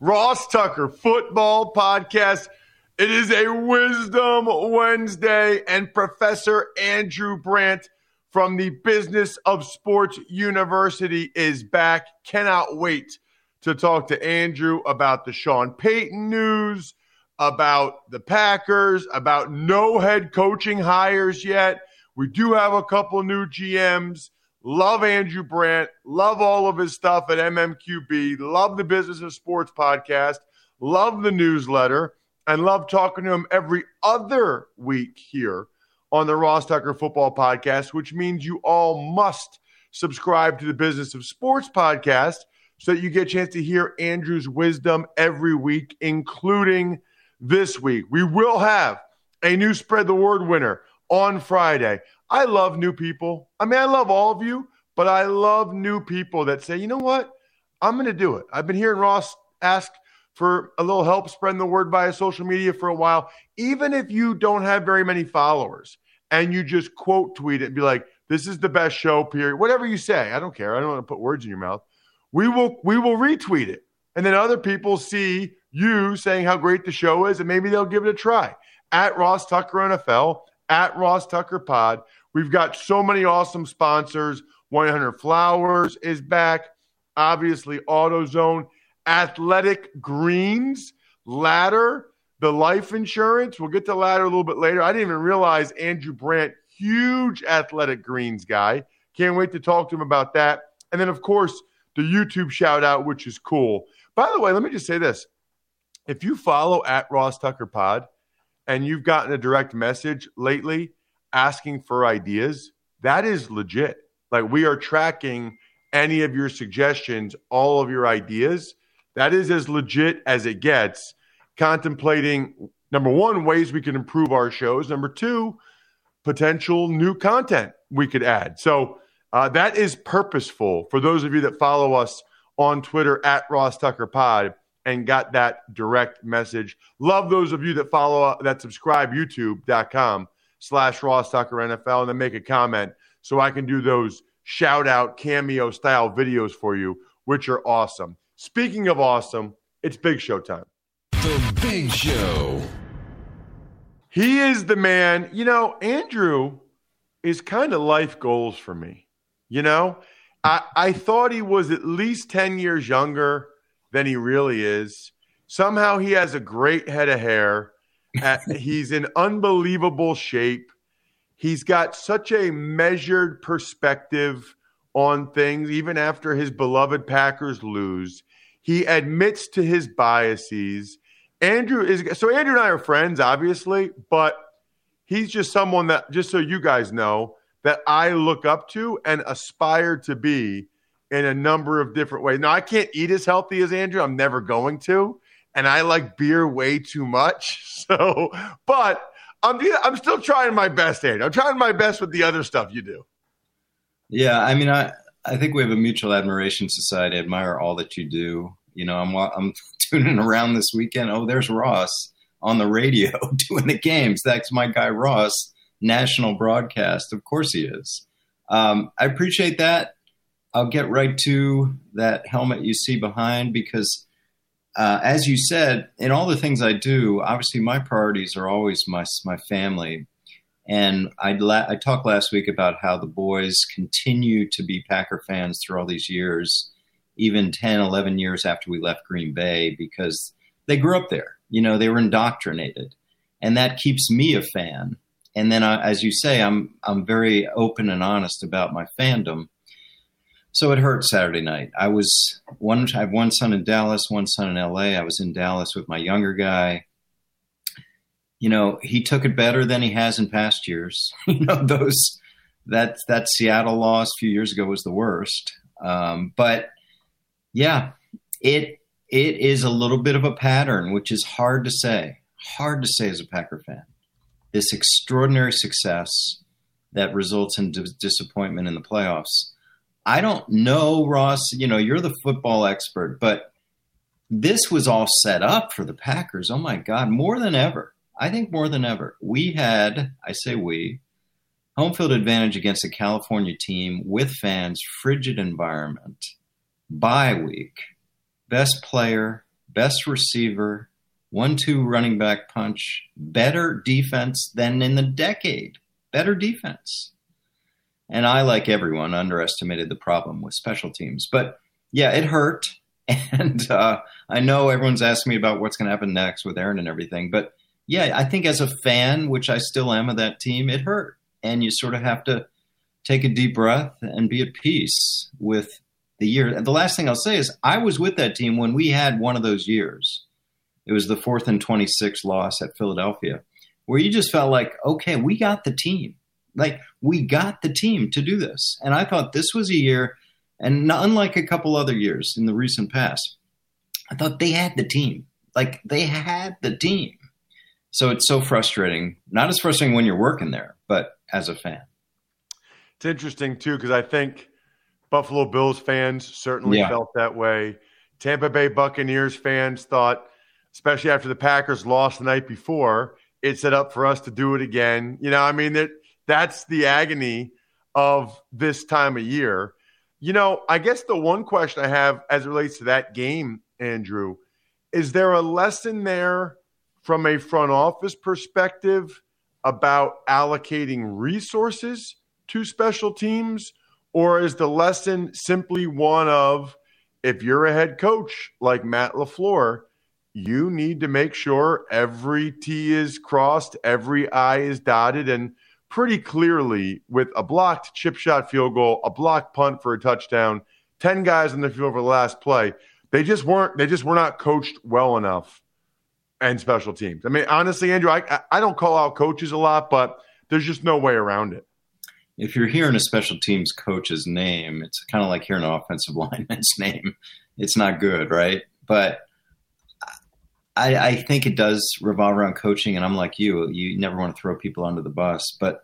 Ross Tucker Football Podcast. It is a Wisdom Wednesday, and Professor Andrew Brandt from the Business of Sports University is back. Cannot wait to talk to Andrew about the Sean Payton news, about the Packers, about no head coaching hires yet. We do have a couple new GMs. Love Andrew Brandt. Love all of his stuff at MMQB. Love the Business of Sports podcast. Love the newsletter. And love talking to him every other week here on the Ross Tucker Football Podcast, which means you all must subscribe to the Business of Sports podcast so that you get a chance to hear Andrew's wisdom every week, including this week. We will have a new Spread the Word winner on Friday. I love new people. I mean, I love all of you, but I love new people that say, you know what? I'm going to do it. I've been hearing Ross ask for a little help spreading the word via social media for a while. Even if you don't have very many followers and you just quote tweet it and be like, this is the best show, period. Whatever you say, I don't care. I don't want to put words in your mouth. We will we will retweet it. And then other people see you saying how great the show is, and maybe they'll give it a try. At Ross Tucker NFL, at Ross Tucker Pod. We've got so many awesome sponsors. 100 Flowers is back. Obviously, AutoZone, Athletic Greens, Ladder, the life insurance. We'll get to Ladder a little bit later. I didn't even realize Andrew Brandt, huge Athletic Greens guy. Can't wait to talk to him about that. And then, of course, the YouTube shout out, which is cool. By the way, let me just say this. If you follow at Ross Tucker Pod and you've gotten a direct message lately asking for ideas, that is legit. Like we are tracking any of your suggestions, all of your ideas. That is as legit as it gets. Contemplating number one, ways we can improve our shows. Number two, potential new content we could add. So uh, that is purposeful for those of you that follow us on Twitter at Ross Tucker Pod and got that direct message. Love those of you that follow that subscribe youtube.com slash Ross Tucker NFL and then make a comment so I can do those shout out cameo style videos for you, which are awesome. Speaking of awesome, it's Big Show time. The Big Show. He is the man. You know, Andrew is kind of life goals for me. You know, I, I thought he was at least 10 years younger than he really is. Somehow he has a great head of hair. Uh, he's in unbelievable shape. He's got such a measured perspective on things, even after his beloved Packers lose. He admits to his biases. Andrew is so Andrew and I are friends, obviously, but he's just someone that, just so you guys know, that I look up to and aspire to be in a number of different ways. Now, I can't eat as healthy as Andrew. I'm never going to. And I like beer way too much. So, but I'm, I'm still trying my best, Andrew. I'm trying my best with the other stuff you do. Yeah. I mean, I, I think we have a mutual admiration society. I admire all that you do. You know, I'm, I'm tuning around this weekend. Oh, there's Ross on the radio doing the games. That's my guy, Ross. national broadcast. Of course he is. Um, I appreciate that. I'll get right to that helmet you see behind because, uh, as you said, in all the things I do, obviously my priorities are always my my family. And I, la- I talked last week about how the boys continue to be Packer fans through all these years, even 10, 11 years after we left Green Bay, because they grew up there. You know, they were indoctrinated. And that keeps me a fan. And then, I, as you say, I'm, I'm very open and honest about my fandom. So it hurt Saturday night. I was one. I have one son in Dallas, one son in LA. I was in Dallas with my younger guy you know, he took it better than he has in past years. you know, those that that Seattle loss a few years ago was the worst. Um, but yeah, it it is a little bit of a pattern, which is hard to say. Hard to say as a Packer fan. This extraordinary success that results in d- disappointment in the playoffs. I don't know, Ross. You know, you're the football expert, but this was all set up for the Packers. Oh my God, more than ever I think more than ever, we had, I say we, home field advantage against a California team with fans, frigid environment, bye week, best player, best receiver, one two running back punch, better defense than in the decade, better defense. And I, like everyone, underestimated the problem with special teams. But yeah, it hurt. And uh, I know everyone's asking me about what's going to happen next with Aaron and everything, but yeah, I think as a fan, which I still am of that team, it hurt. And you sort of have to take a deep breath and be at peace with the year. And the last thing I'll say is I was with that team when we had one of those years. It was the fourth and 26 loss at Philadelphia, where you just felt like, okay, we got the team. Like, we got the team to do this. And I thought this was a year, and unlike a couple other years in the recent past, I thought they had the team. Like, they had the team. So it's so frustrating. Not as frustrating when you're working there, but as a fan. It's interesting too because I think Buffalo Bills fans certainly yeah. felt that way. Tampa Bay Buccaneers fans thought, especially after the Packers lost the night before, it's set up for us to do it again. You know, I mean that that's the agony of this time of year. You know, I guess the one question I have as it relates to that game, Andrew, is there a lesson there from a front office perspective about allocating resources to special teams? Or is the lesson simply one of if you're a head coach like Matt LaFleur, you need to make sure every T is crossed, every I is dotted, and pretty clearly with a blocked chip shot field goal, a blocked punt for a touchdown, 10 guys in the field for the last play. They just weren't, they just were not coached well enough and special teams. I mean, honestly, Andrew, I I don't call out coaches a lot, but there's just no way around it. If you're hearing a special teams coach's name, it's kind of like hearing an offensive lineman's name. It's not good, right? But I, I think it does revolve around coaching, and I'm like you. You never want to throw people under the bus. But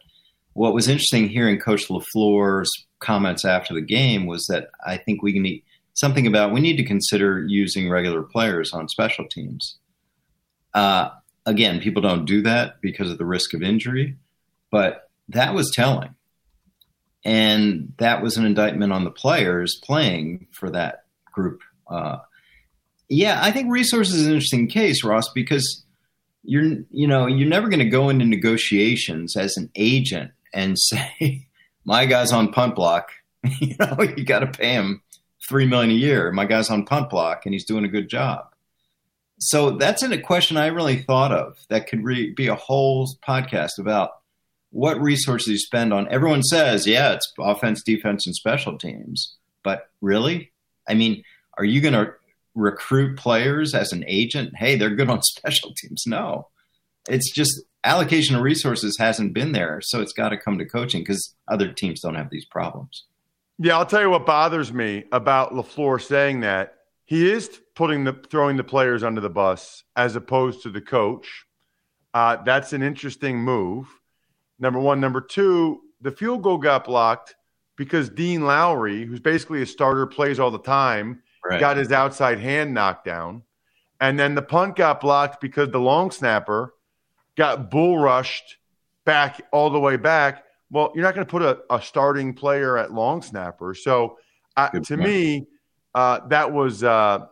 what was interesting hearing Coach LaFleur's comments after the game was that I think we need something about we need to consider using regular players on special teams uh, again, people don't do that because of the risk of injury, but that was telling. And that was an indictment on the players playing for that group. Uh, yeah, I think resources is an interesting case, Ross, because you're you know you're never going to go into negotiations as an agent and say my guy's on punt block. you know you got to pay him three million a year. My guy's on punt block and he's doing a good job so that's a question I really thought of that could re- be a whole podcast about what resources you spend on. Everyone says, yeah, it's offense, defense, and special teams. But really? I mean, are you going to recruit players as an agent? Hey, they're good on special teams. No. It's just allocation of resources hasn't been there. So it's got to come to coaching because other teams don't have these problems. Yeah, I'll tell you what bothers me about LaFleur saying that he is putting the throwing the players under the bus as opposed to the coach. Uh, that's an interesting move. Number one. Number two, the field goal got blocked because Dean Lowry, who's basically a starter, plays all the time, right. got his outside hand knocked down. And then the punt got blocked because the long snapper got bull rushed back all the way back. Well, you're not going to put a, a, starting player at long snapper. So uh, to point. me, uh, that was uh,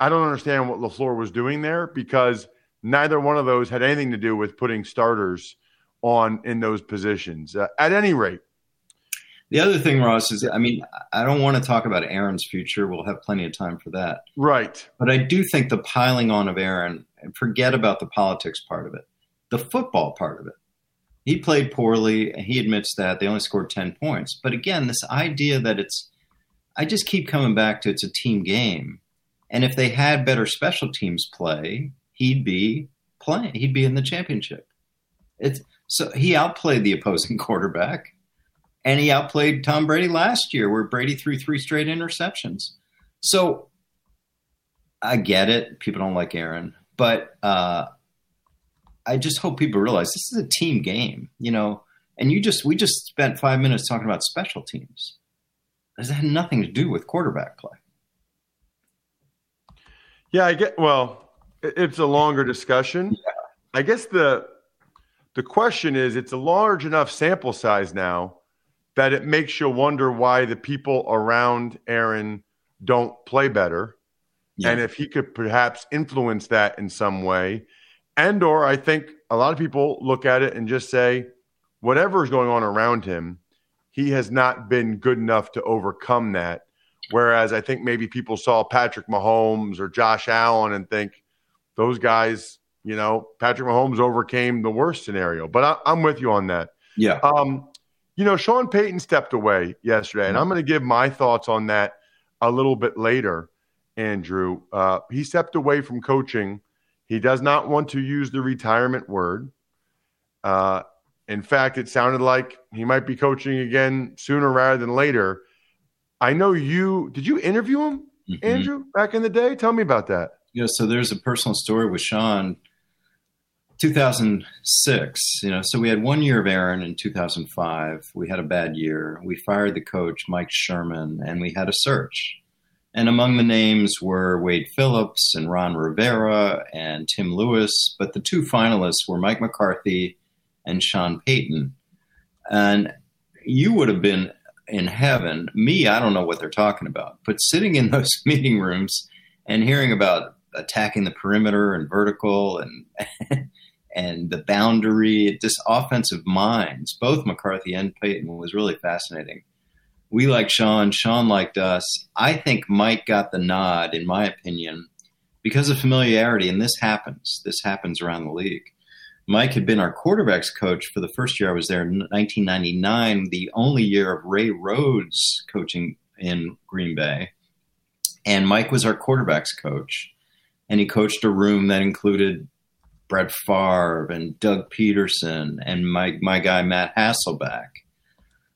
I don't understand what LaFleur was doing there because neither one of those had anything to do with putting starters on in those positions. Uh, at any rate, the other thing, Ross, is I mean, I don't want to talk about Aaron's future. We'll have plenty of time for that. Right. But I do think the piling on of Aaron, forget about the politics part of it, the football part of it. He played poorly. He admits that. They only scored 10 points. But again, this idea that it's, I just keep coming back to it's a team game. And if they had better special teams play, he'd be playing. He'd be in the championship. It's so he outplayed the opposing quarterback, and he outplayed Tom Brady last year, where Brady threw three straight interceptions. So I get it. People don't like Aaron, but uh, I just hope people realize this is a team game, you know. And you just we just spent five minutes talking about special teams. This had nothing to do with quarterback play. Yeah, I get. Well, it's a longer discussion. Yeah. I guess the the question is, it's a large enough sample size now that it makes you wonder why the people around Aaron don't play better, yeah. and if he could perhaps influence that in some way. And or I think a lot of people look at it and just say, whatever is going on around him, he has not been good enough to overcome that. Whereas I think maybe people saw Patrick Mahomes or Josh Allen and think those guys, you know, Patrick Mahomes overcame the worst scenario. But I, am with you on that. Yeah. Um, you know, Sean Payton stepped away yesterday, and I'm going to give my thoughts on that a little bit later. Andrew, uh, he stepped away from coaching. He does not want to use the retirement word. Uh, in fact, it sounded like he might be coaching again sooner rather than later. I know you did you interview him, mm-hmm. Andrew, back in the day? Tell me about that. Yeah, so there's a personal story with Sean. 2006, you know, so we had one year of Aaron in 2005. We had a bad year. We fired the coach, Mike Sherman, and we had a search. And among the names were Wade Phillips and Ron Rivera and Tim Lewis, but the two finalists were Mike McCarthy and Sean Payton. And you would have been in heaven. Me, I don't know what they're talking about, but sitting in those meeting rooms and hearing about attacking the perimeter and vertical and and the boundary, just offensive minds, both McCarthy and Payton was really fascinating. We liked Sean, Sean liked us. I think Mike got the nod, in my opinion, because of familiarity, and this happens. This happens around the league. Mike had been our quarterbacks coach for the first year I was there in 1999, the only year of Ray Rhodes coaching in Green Bay. And Mike was our quarterbacks coach. And he coached a room that included Brett Favre and Doug Pederson and my, my guy, Matt Hasselbeck.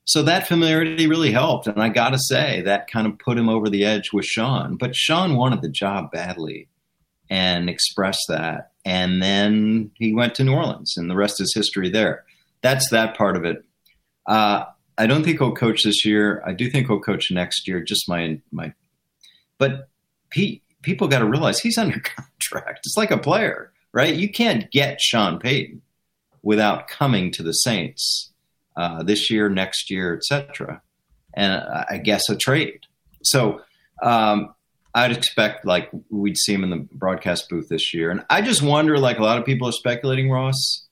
So that familiarity really helped. And I got to say, that kind of put him over the edge with Sean. But Sean wanted the job badly and expressed that. And then he went to New Orleans, and the rest is history there. That's that part of it. Uh, I don't think he'll coach this year. I do think he'll coach next year. Just my my, but people got to realize he's under contract. It's like a player, right? You can't get Sean Payton without coming to the Saints uh, this year, next year, etc. And I guess a trade. So um, I'd expect like we'd see him in the broadcast booth this year. And I just wonder, like a lot of people are speculating, Ross,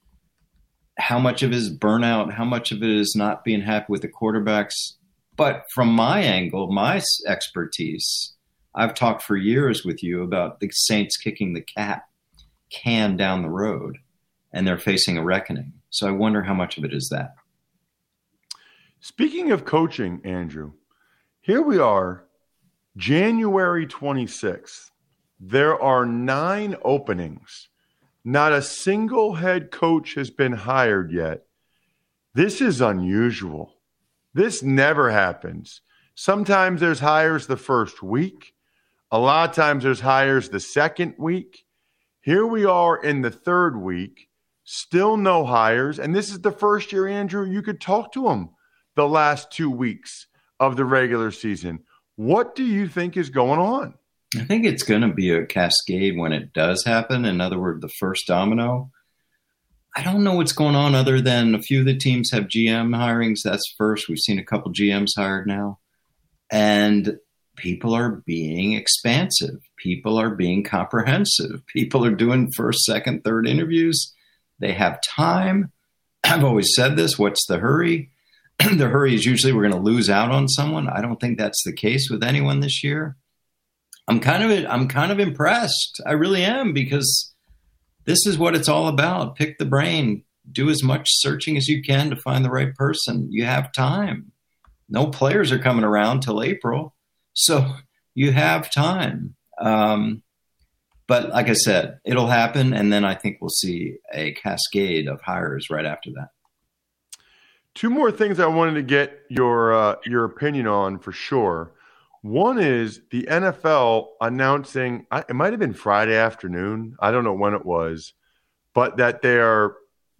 how much of his burnout, how much of it is not being happy with the quarterbacks. But from my angle, my expertise, I've talked for years with you about the Saints kicking the cat can down the road and they're facing a reckoning. So I wonder how much of it is that. Speaking of coaching, Andrew, here we are January 26th, there are nine openings. Not a single head coach has been hired yet. This is unusual. This never happens. Sometimes there's hires the first week. A lot of times there's hires the second week. Here we are in the third week, still no hires. And this is the first year, Andrew, you could talk to them the last two weeks of the regular season. What do you think is going on? I think it's going to be a cascade when it does happen. In other words, the first domino. I don't know what's going on other than a few of the teams have GM hirings. That's first. We've seen a couple GMs hired now. And people are being expansive. People are being comprehensive. People are doing first, second, third interviews. They have time. I've always said this what's the hurry? the hurry is usually we're going to lose out on someone. I don't think that's the case with anyone this year. I'm kind of I'm kind of impressed. I really am because this is what it's all about. Pick the brain, do as much searching as you can to find the right person. You have time. No players are coming around till April, so you have time. Um, but like I said, it'll happen, and then I think we'll see a cascade of hires right after that. Two more things I wanted to get your uh, your opinion on for sure. One is the NFL announcing, it might have been Friday afternoon. I don't know when it was, but that they are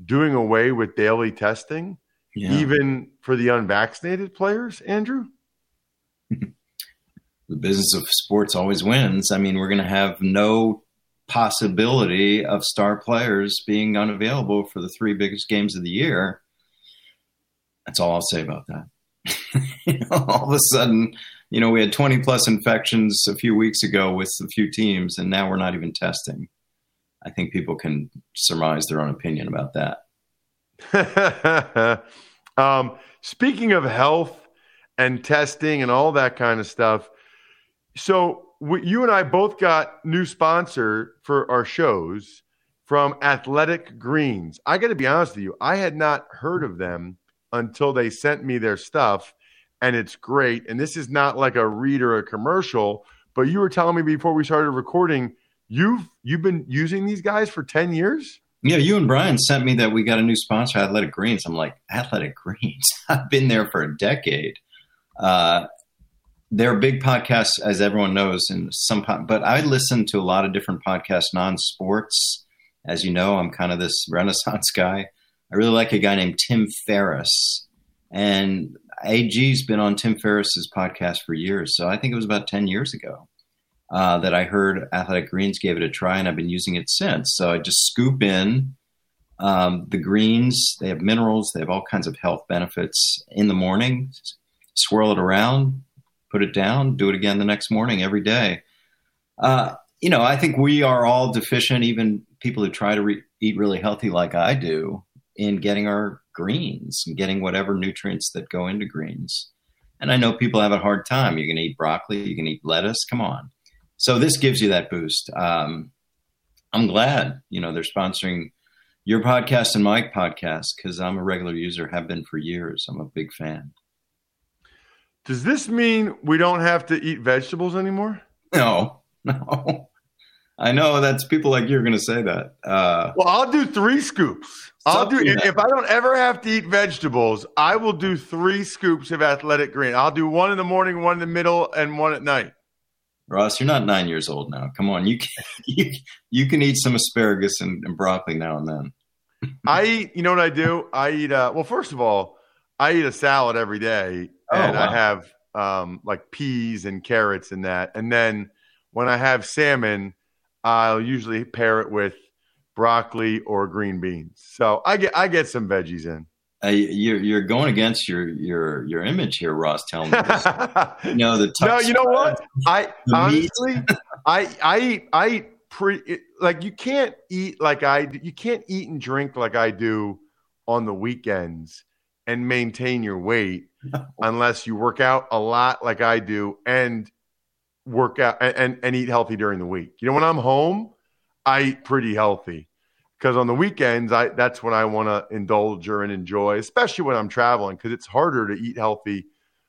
doing away with daily testing, yeah. even for the unvaccinated players, Andrew? the business of sports always wins. I mean, we're going to have no possibility of star players being unavailable for the three biggest games of the year. That's all I'll say about that. all of a sudden, you know, we had 20 plus infections a few weeks ago with a few teams, and now we're not even testing. I think people can surmise their own opinion about that. um, speaking of health and testing and all that kind of stuff, so we, you and I both got new sponsor for our shows from Athletic Greens. I got to be honest with you, I had not heard of them until they sent me their stuff, and it's great. And this is not like a read or a commercial, but you were telling me before we started recording, you've you've been using these guys for ten years. Yeah, you and Brian sent me that we got a new sponsor, Athletic Greens. I'm like, Athletic Greens? I've been there for a decade. Uh, they're big podcasts, as everyone knows, and some, but I listen to a lot of different podcasts, non-sports. As you know, I'm kind of this Renaissance guy. I really like a guy named Tim Ferriss, and AG's been on Tim Ferriss's podcast for years. So I think it was about ten years ago uh, that I heard Athletic Greens gave it a try, and I've been using it since. So I just scoop in um, the greens. They have minerals. They have all kinds of health benefits in the morning. Swirl it around, put it down, do it again the next morning every day. Uh, you know, I think we are all deficient, even people who try to re- eat really healthy like I do, in getting our greens and getting whatever nutrients that go into greens. And I know people have a hard time. You can eat broccoli, you can eat lettuce. Come on. So this gives you that boost. Um, I'm glad, you know, they're sponsoring your podcast and my podcast because I'm a regular user, have been for years. I'm a big fan. Does this mean we don't have to eat vegetables anymore? No, no. I know that's people like you are going to say that. Uh, well, I'll do three scoops. I'll do if, if I don't ever have to eat vegetables, I will do three scoops of athletic green. I'll do one in the morning, one in the middle, and one at night. Ross, you're not nine years old now. Come on, you can you, you can eat some asparagus and, and broccoli now and then. I eat. You know what I do? I eat. Uh, well, first of all, I eat a salad every day, oh, and wow. I have um, like peas and carrots and that. And then when I have salmon, I'll usually pair it with broccoli or green beans. So I get I get some veggies in. Uh, you're you're going against your your your image here, Ross. Tell me, this. you know the no. You know what? I honestly, I I eat I eat pretty like you can't eat like I you can't eat and drink like I do on the weekends and maintain your weight unless you work out a lot like I do and work out and, and, and eat healthy during the week. You know, when I'm home, I eat pretty healthy because on the weekends, I that's when I want to indulge or and enjoy, especially when I'm traveling because it's harder to eat healthy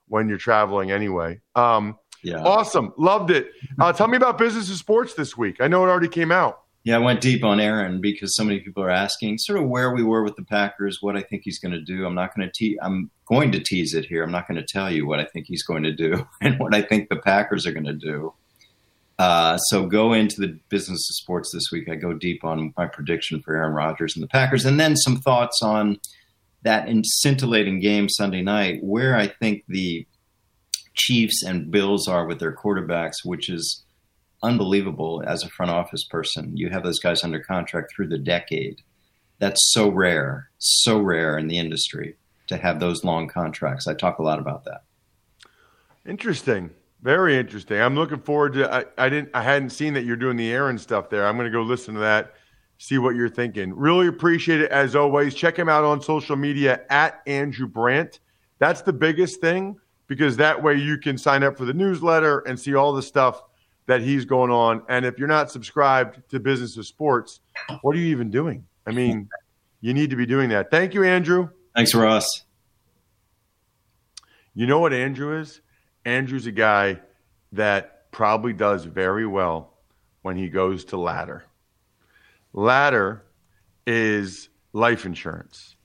when you're traveling anyway. Um, yeah, awesome, loved it. Uh, tell me about business and sports this week. I know it already came out. Yeah, I went deep on Aaron because so many people are asking sort of where we were with the Packers, what I think he's going to do. I'm not going to te- I'm going to tease it here. I'm not going to tell you what I think he's going to do and what I think the Packers are going to do. Uh, so go into the business of sports this week. I go deep on my prediction for Aaron Rodgers and the Packers, and then some thoughts on that scintillating game Sunday night, where I think the Chiefs and Bills are with their quarterbacks, which is unbelievable as a front office person. You have those guys under contract through the decade. that's so rare, so rare in the industry to have those long contracts. I talk a lot about that. Interesting. Very interesting. I'm looking forward to. I, I didn't. I hadn't seen that you're doing the Aaron stuff there. I'm going to go listen to that, see what you're thinking. Really appreciate it as always. Check him out on social media at Andrew Brandt. That's the biggest thing because that way you can sign up for the newsletter and see all the stuff that he's going on. And if you're not subscribed to Business of Sports, what are you even doing? I mean, you need to be doing that. Thank you, Andrew. Thanks, Ross. You know what Andrew is? Andrew's a guy that probably does very well when he goes to ladder. Ladder is life insurance.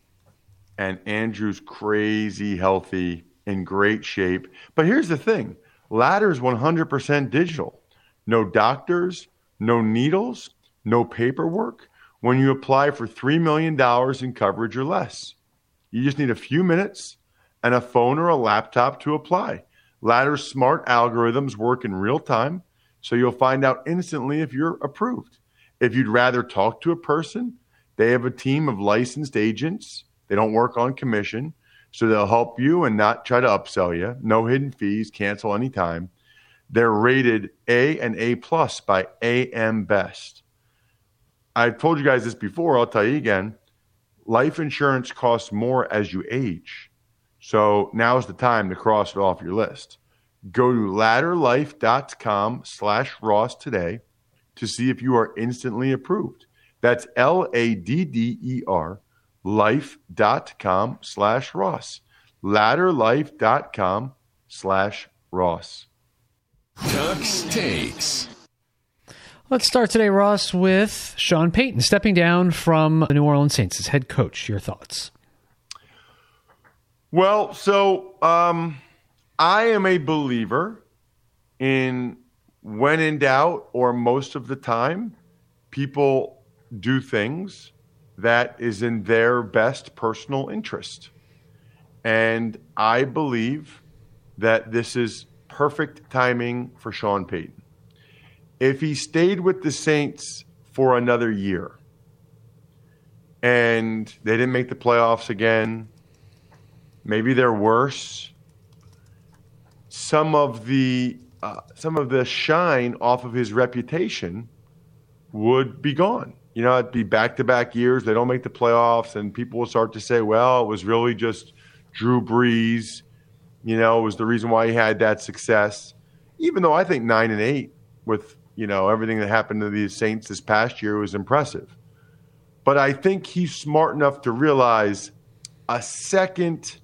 And Andrew's crazy healthy, in great shape. But here's the thing ladder is 100% digital. No doctors, no needles, no paperwork when you apply for $3 million in coverage or less. You just need a few minutes and a phone or a laptop to apply. Ladder's smart algorithms work in real time, so you'll find out instantly if you're approved. If you'd rather talk to a person, they have a team of licensed agents. They don't work on commission, so they'll help you and not try to upsell you. No hidden fees, cancel anytime. They're rated A and A plus by AM Best. I've told you guys this before, I'll tell you again. Life insurance costs more as you age. So now's the time to cross it off your list. Go to ladderlife.com slash Ross today to see if you are instantly approved. That's L A D D E R life.com slash Ross. Ladderlife.com slash Ross. Tux takes. Let's start today, Ross, with Sean Payton stepping down from the New Orleans Saints as head coach. Your thoughts? Well, so um, I am a believer in when in doubt, or most of the time, people do things that is in their best personal interest. And I believe that this is perfect timing for Sean Payton. If he stayed with the Saints for another year and they didn't make the playoffs again, maybe they're worse. Some of the uh, some of the shine off of his reputation would be gone. You know, it'd be back to back years. They don't make the playoffs, and people will start to say, well, it was really just Drew Brees. You know, was the reason why he had that success. Even though I think nine and eight with, you know, everything that happened to the Saints this past year was impressive. But I think he's smart enough to realize a second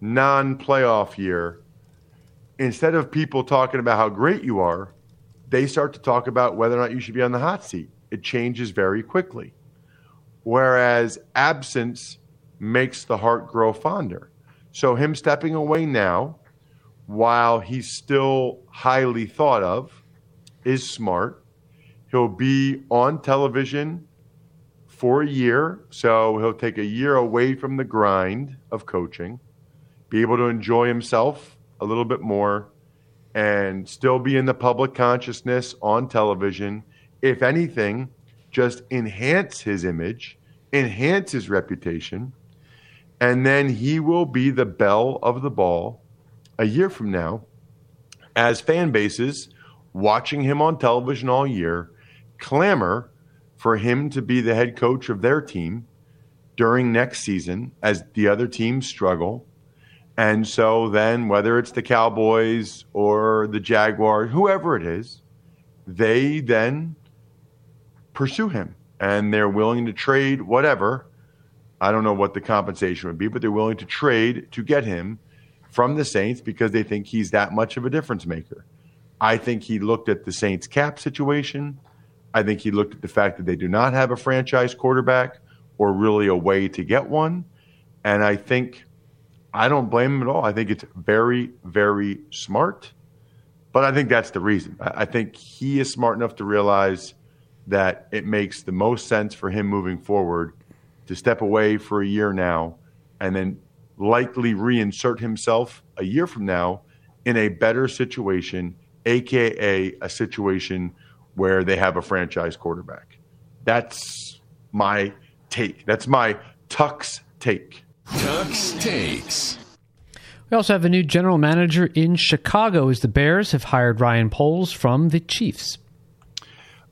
non playoff year, instead of people talking about how great you are, they start to talk about whether or not you should be on the hot seat. It changes very quickly. Whereas absence makes the heart grow fonder. So, him stepping away now, while he's still highly thought of, is smart. He'll be on television for a year. So, he'll take a year away from the grind of coaching be able to enjoy himself a little bit more and still be in the public consciousness on television. If anything, just enhance his image, enhance his reputation, and then he will be the belle of the ball a year from now as fan bases watching him on television all year clamor for him to be the head coach of their team during next season as the other teams struggle and so then, whether it's the Cowboys or the Jaguars, whoever it is, they then pursue him and they're willing to trade whatever. I don't know what the compensation would be, but they're willing to trade to get him from the Saints because they think he's that much of a difference maker. I think he looked at the Saints cap situation. I think he looked at the fact that they do not have a franchise quarterback or really a way to get one. And I think I don't blame him at all. I think it's very, very smart. But I think that's the reason. I think he is smart enough to realize that it makes the most sense for him moving forward to step away for a year now and then likely reinsert himself a year from now in a better situation, aka a situation where they have a franchise quarterback. That's my take. That's my Tux take. Tux takes. We also have a new general manager in Chicago as the Bears have hired Ryan Poles from the Chiefs.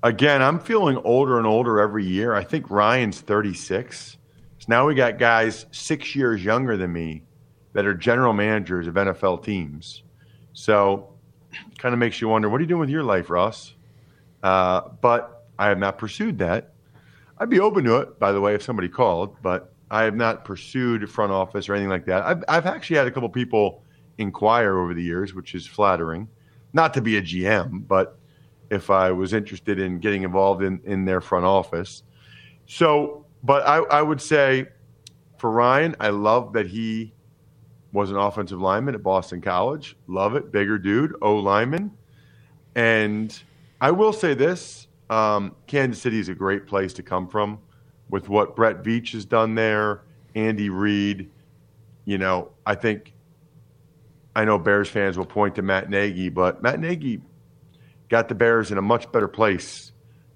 Again, I'm feeling older and older every year. I think Ryan's 36. So now we got guys six years younger than me that are general managers of NFL teams. So kind of makes you wonder, what are you doing with your life, Ross? Uh, but I have not pursued that. I'd be open to it, by the way, if somebody called, but I have not pursued front office or anything like that. I've, I've actually had a couple people inquire over the years, which is flattering. Not to be a GM, but if I was interested in getting involved in, in their front office. So, but I, I would say for Ryan, I love that he was an offensive lineman at Boston College. Love it. Bigger dude, O lineman. And I will say this um, Kansas City is a great place to come from with what Brett Veach has done there, Andy Reid. You know, I think I know Bears fans will point to Matt Nagy, but Matt Nagy got the Bears in a much better place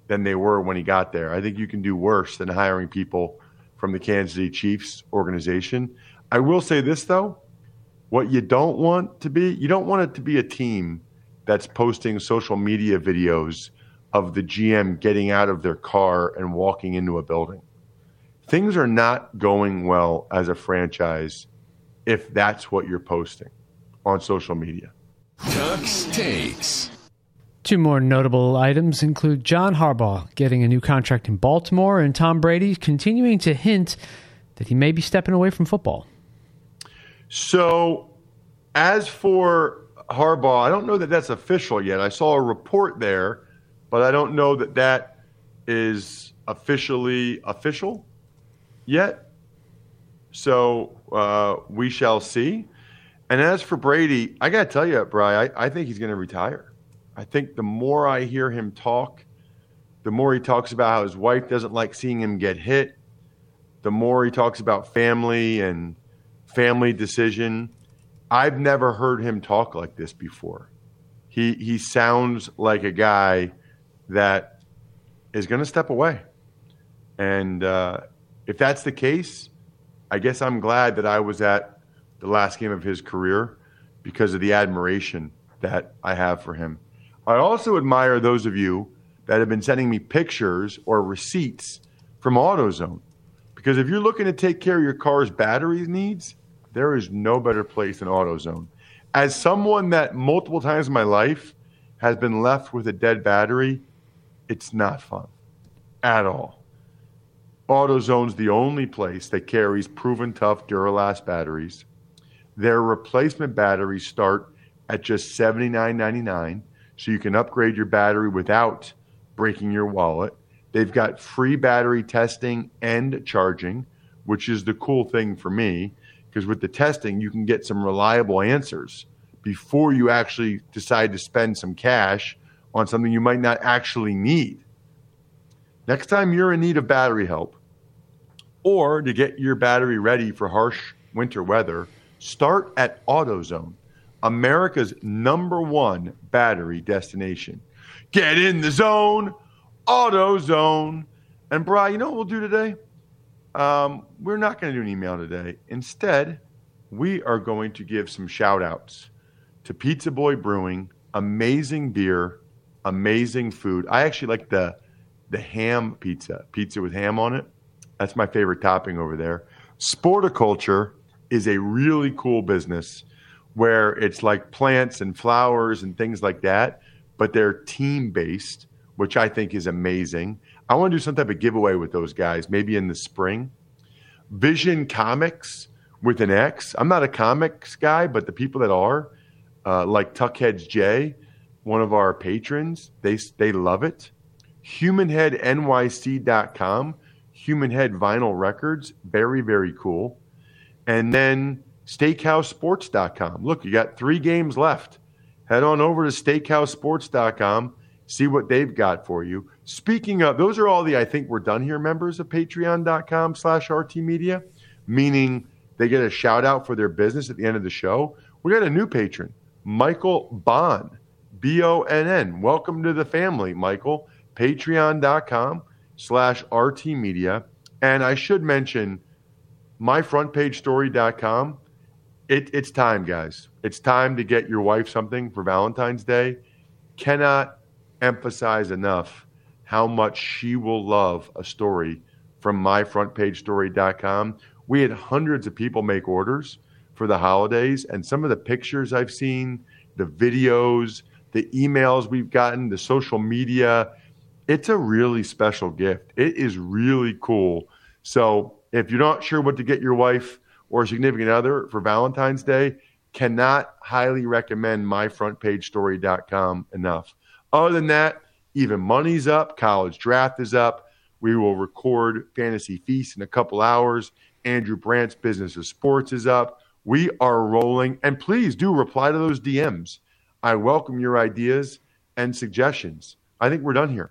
than they were when he got there. I think you can do worse than hiring people from the Kansas City Chiefs organization. I will say this though, what you don't want to be, you don't want it to be a team that's posting social media videos of the GM getting out of their car and walking into a building. Things are not going well as a franchise if that's what you're posting on social media. Tux takes. Two more notable items include John Harbaugh getting a new contract in Baltimore and Tom Brady continuing to hint that he may be stepping away from football. So, as for Harbaugh, I don't know that that's official yet. I saw a report there, but I don't know that that is officially official yet. So, uh, we shall see. And as for Brady, I got to tell you, Bry, I, I think he's going to retire. I think the more I hear him talk, the more he talks about how his wife doesn't like seeing him get hit, the more he talks about family and family decision. I've never heard him talk like this before. He he sounds like a guy that is going to step away, and uh, if that's the case, I guess I'm glad that I was at the last game of his career because of the admiration that I have for him. I also admire those of you that have been sending me pictures or receipts from AutoZone. Because if you're looking to take care of your car's battery needs, there is no better place than AutoZone. As someone that multiple times in my life has been left with a dead battery, it's not fun at all. AutoZone's the only place that carries proven tough Duralast batteries. Their replacement batteries start at just $79.99 so you can upgrade your battery without breaking your wallet. They've got free battery testing and charging, which is the cool thing for me because with the testing, you can get some reliable answers before you actually decide to spend some cash on something you might not actually need. Next time you're in need of battery help or to get your battery ready for harsh winter weather, start at AutoZone. America's number one battery destination. Get in the zone, AutoZone. And Bry, you know what we'll do today? Um, we're not going to do an email today. Instead, we are going to give some shout outs to Pizza Boy Brewing, amazing beer, amazing food. I actually like the the ham pizza, pizza with ham on it. That's my favorite topping over there. Sporticulture is a really cool business where it's like plants and flowers and things like that, but they're team based, which I think is amazing. I want to do some type of giveaway with those guys, maybe in the spring. Vision Comics with an X. I'm not a comics guy, but the people that are, uh, like Tuckheads J, one of our patrons, they they love it. HumanHeadNYC.com, Humanhead Vinyl Records, very very cool. And then SteakhouseSports.com. Look, you got three games left. Head on over to SteakhouseSports.com, see what they've got for you. Speaking of, those are all the I think we're done here members of Patreon.com slash RT Media, meaning they get a shout out for their business at the end of the show. We got a new patron, Michael Bonn, B O N N. Welcome to the family, Michael. Patreon.com slash RT Media. And I should mention myfrontpagestory.com. It, it's time, guys. It's time to get your wife something for Valentine's Day. Cannot emphasize enough how much she will love a story from myfrontpagestory.com. We had hundreds of people make orders for the holidays, and some of the pictures I've seen, the videos, the emails we've gotten, the social media, it's a really special gift. It is really cool. So if you're not sure what to get your wife or significant other for Valentine's Day, cannot highly recommend myfrontpagestory.com enough. Other than that, even money's up, college draft is up. We will record Fantasy Feast in a couple hours. Andrew Brandt's Business of Sports is up. We are rolling. And please do reply to those DMs. I welcome your ideas and suggestions. I think we're done here.